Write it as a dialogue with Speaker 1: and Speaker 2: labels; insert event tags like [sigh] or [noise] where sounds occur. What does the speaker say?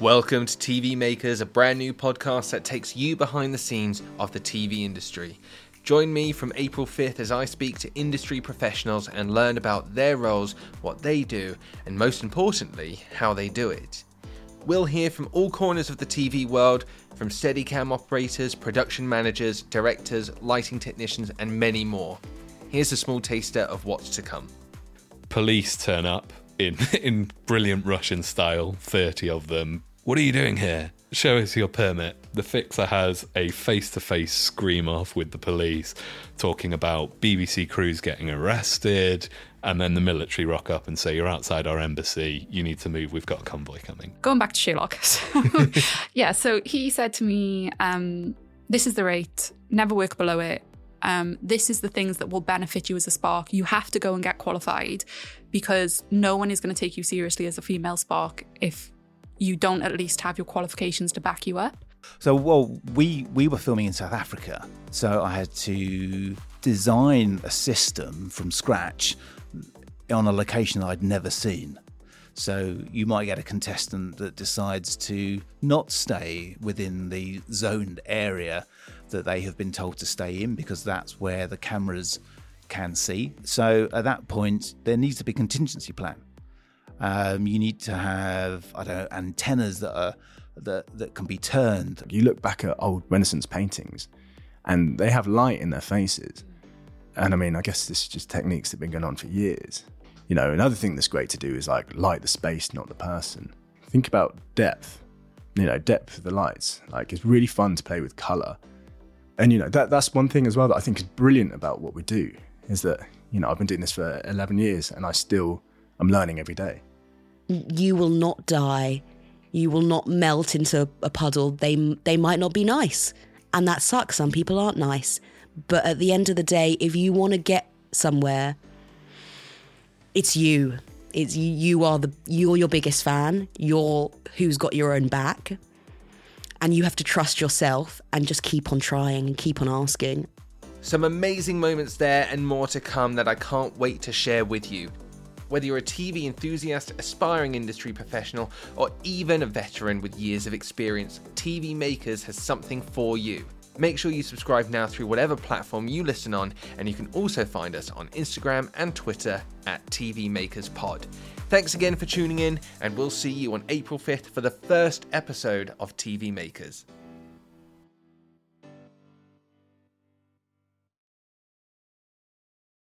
Speaker 1: Welcome to TV Makers, a brand new podcast that takes you behind the scenes of the TV industry. Join me from April 5th as I speak to industry professionals and learn about their roles, what they do, and most importantly, how they do it. We'll hear from all corners of the TV world, from Steadicam operators, production managers, directors, lighting technicians, and many more. Here's a small taster of what's to come.
Speaker 2: Police turn up in [laughs] in brilliant Russian style, 30 of them. What are you doing here? Show us your permit. The fixer has a face to face scream off with the police, talking about BBC crews getting arrested, and then the military rock up and say, You're outside our embassy, you need to move, we've got a convoy coming.
Speaker 3: Going back to Sherlock. [laughs] [laughs] yeah, so he said to me, um, This is the rate, never work below it. Um, this is the things that will benefit you as a spark. You have to go and get qualified because no one is going to take you seriously as a female spark if you don't at least have your qualifications to back you up.
Speaker 4: So, well, we we were filming in South Africa, so I had to design a system from scratch on a location I'd never seen. So you might get a contestant that decides to not stay within the zoned area that they have been told to stay in because that's where the cameras can see. So at that point, there needs to be contingency plan. Um, you need to have I don't know antennas that are that that can be turned.
Speaker 5: You look back at old Renaissance paintings, and they have light in their faces. And I mean, I guess this is just techniques that have been going on for years. You know, another thing that's great to do is like light the space, not the person. Think about depth. You know, depth of the lights. Like it's really fun to play with color. And you know, that that's one thing as well that I think is brilliant about what we do is that, you know, I've been doing this for 11 years and I still I'm learning every day.
Speaker 6: You will not die. You will not melt into a puddle. They they might not be nice. And that sucks. Some people aren't nice. But at the end of the day, if you want to get somewhere, it's you. It's you, are the you're your biggest fan. You're who's got your own back. And you have to trust yourself and just keep on trying and keep on asking.
Speaker 1: Some amazing moments there and more to come that I can't wait to share with you. Whether you're a TV enthusiast, aspiring industry professional, or even a veteran with years of experience, TV Makers has something for you. Make sure you subscribe now through whatever platform you listen on, and you can also find us on Instagram and Twitter at TV Makers Pod. Thanks again for tuning in, and we'll see you on April 5th for the first episode of TV Makers.